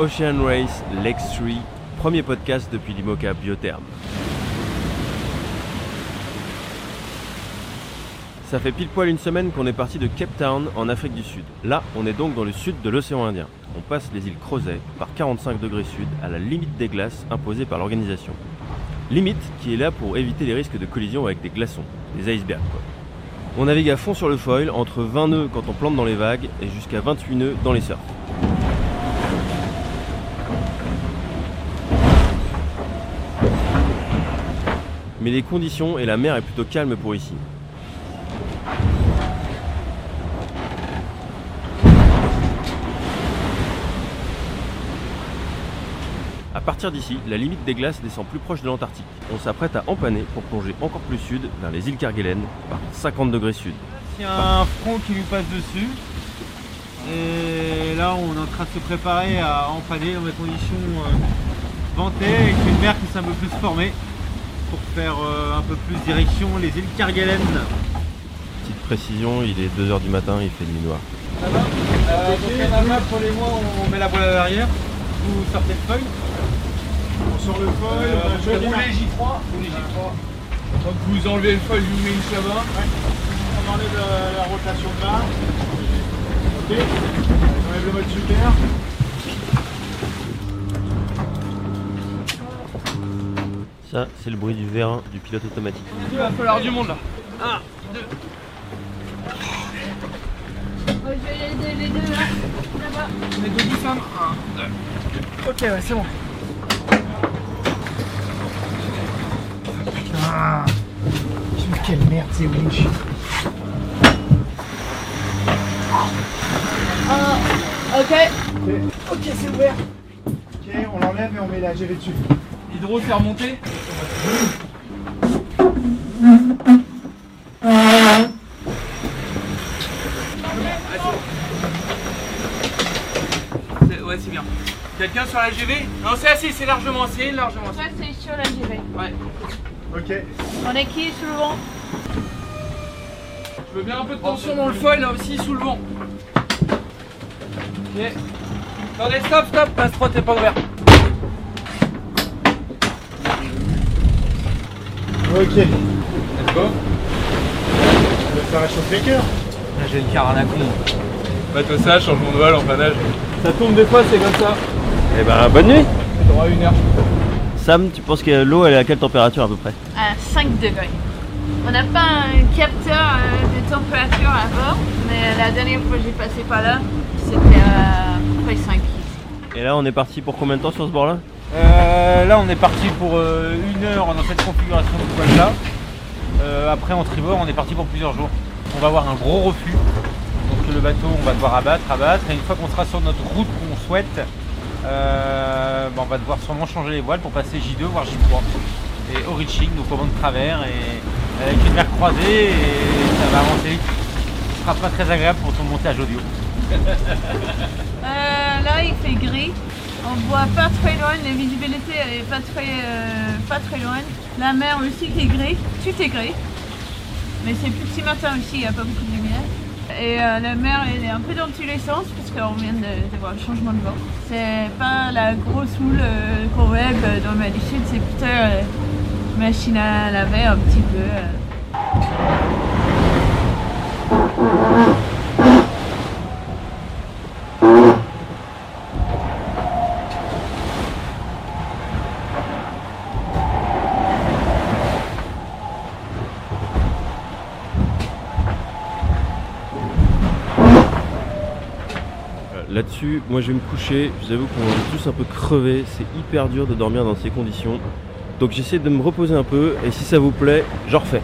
Ocean Race Lake 3, premier podcast depuis l'IMOCA Biotherme. Ça fait pile poil une semaine qu'on est parti de Cape Town en Afrique du Sud. Là, on est donc dans le sud de l'océan Indien. On passe les îles Crozet par 45 degrés sud à la limite des glaces imposée par l'organisation. Limite qui est là pour éviter les risques de collision avec des glaçons, des icebergs quoi. On navigue à fond sur le foil, entre 20 nœuds quand on plante dans les vagues et jusqu'à 28 nœuds dans les surfs. Mais les conditions et la mer est plutôt calme pour ici. À partir d'ici, la limite des glaces descend plus proche de l'Antarctique. On s'apprête à empanner pour plonger encore plus sud vers les îles Kerguelen par 50 degrés sud. Il y a un front qui lui passe dessus. Et là, on est en train de se préparer à empanner dans des conditions euh, ventées avec une mer qui s'est un peu plus formée pour faire euh, un peu plus direction les îles Kerguelen. Petite précision, il est 2h du matin, il fait nuit noire. Euh, donc à la main, pour les mois, on met la voile à l'arrière. Vous sortez le feuille. On sort le foil, Euh, on roule les J3. Roulez J3. Quand vous enlevez le foil, vous mettez une là-bas. On enlève la, la rotation de barre. Ok. On enlève le mode super. Ça, c'est le bruit du vérin du pilote automatique. Il va falloir du monde là. Oh, je vais aider les deux là. Là-bas. 1, 2. Ok, ouais, c'est bon. Putain. Putain, Quelle merde, c'est winch. Ok. Ok, c'est ouvert. Ok, on l'enlève et on met la GV dessus. L'hydro fait remonter. Ouais, c'est bien. Quelqu'un sur la GV Non, c'est assez, c'est largement assez, largement assez. Toi, c'est sur la GV. Ouais. Ok. On est qui sous le vent? Je veux bien un peu de tension dans le foil là aussi, sous le vent. Ok. Attendez, stop, stop, passe 3, t'es pas ouvert. Ok. Let's go. Ça va réchauffer les cœurs. Là, j'ai le car à la con. Bateau ça, changement de voile, empannage. Ça tombe des fois, c'est comme ça. Eh ben, bonne nuit C'est droit à une heure. Sam, tu penses que l'eau, elle est à quelle température à peu près? À 5 degrés. On n'a pas un capteur euh, de température à bord, mais la dernière fois que j'ai passé par là, c'était à, peu près 5 ici. Et là, on est parti pour combien de temps sur ce bord-là? Euh, là, on est parti pour euh, une heure dans cette configuration de voile là. Euh, après, en tribord, on est parti pour plusieurs jours. On va avoir un gros refus. Donc, le bateau, on va devoir abattre, abattre. Et une fois qu'on sera sur notre route qu'on souhaite, bah, on va devoir sûrement changer les voiles pour passer J2 voire J3. Et au reaching, donc au vent de travers, et avec une mer croisée, et ça va avancer vite. Ce sera pas très agréable pour ton montage audio. Là, il fait gris. On voit pas très loin, la visibilité elle est pas très, euh, pas très loin. La mer aussi qui est gris, tout est gris. Mais c'est petit matin aussi, il n'y a pas beaucoup de lumière. Et euh, la mer elle est un peu dans tous les sens parce qu'on vient de, de le changement de vent. C'est pas la grosse houle euh, qu'on voit dans le Sud, c'est plutôt machine à laver un petit peu. Là-dessus, moi je vais me coucher. Je vous avoue qu'on est tous un peu crevés. C'est hyper dur de dormir dans ces conditions. Donc j'essaie de me reposer un peu. Et si ça vous plaît, j'en refais.